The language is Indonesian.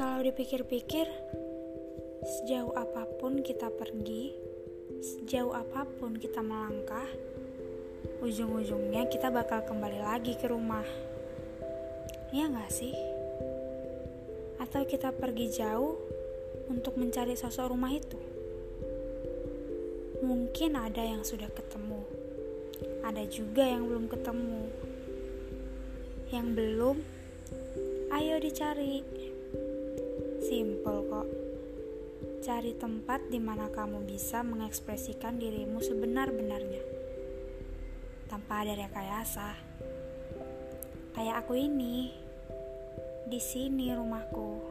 Kalau dipikir-pikir, sejauh apa pun kita pergi, sejauh apa pun kita melangkah, ujung-ujungnya kita bakal kembali lagi ke rumah. Iya gak sih? Atau kita pergi jauh untuk mencari sosok rumah itu? Mungkin ada yang sudah ketemu, ada juga yang belum ketemu. Yang belum, ayo dicari. Simple kok. Cari tempat di mana kamu bisa mengekspresikan dirimu sebenar-benarnya. Tanpa ada rekayasa. Kayak aku ini. Di sini rumahku.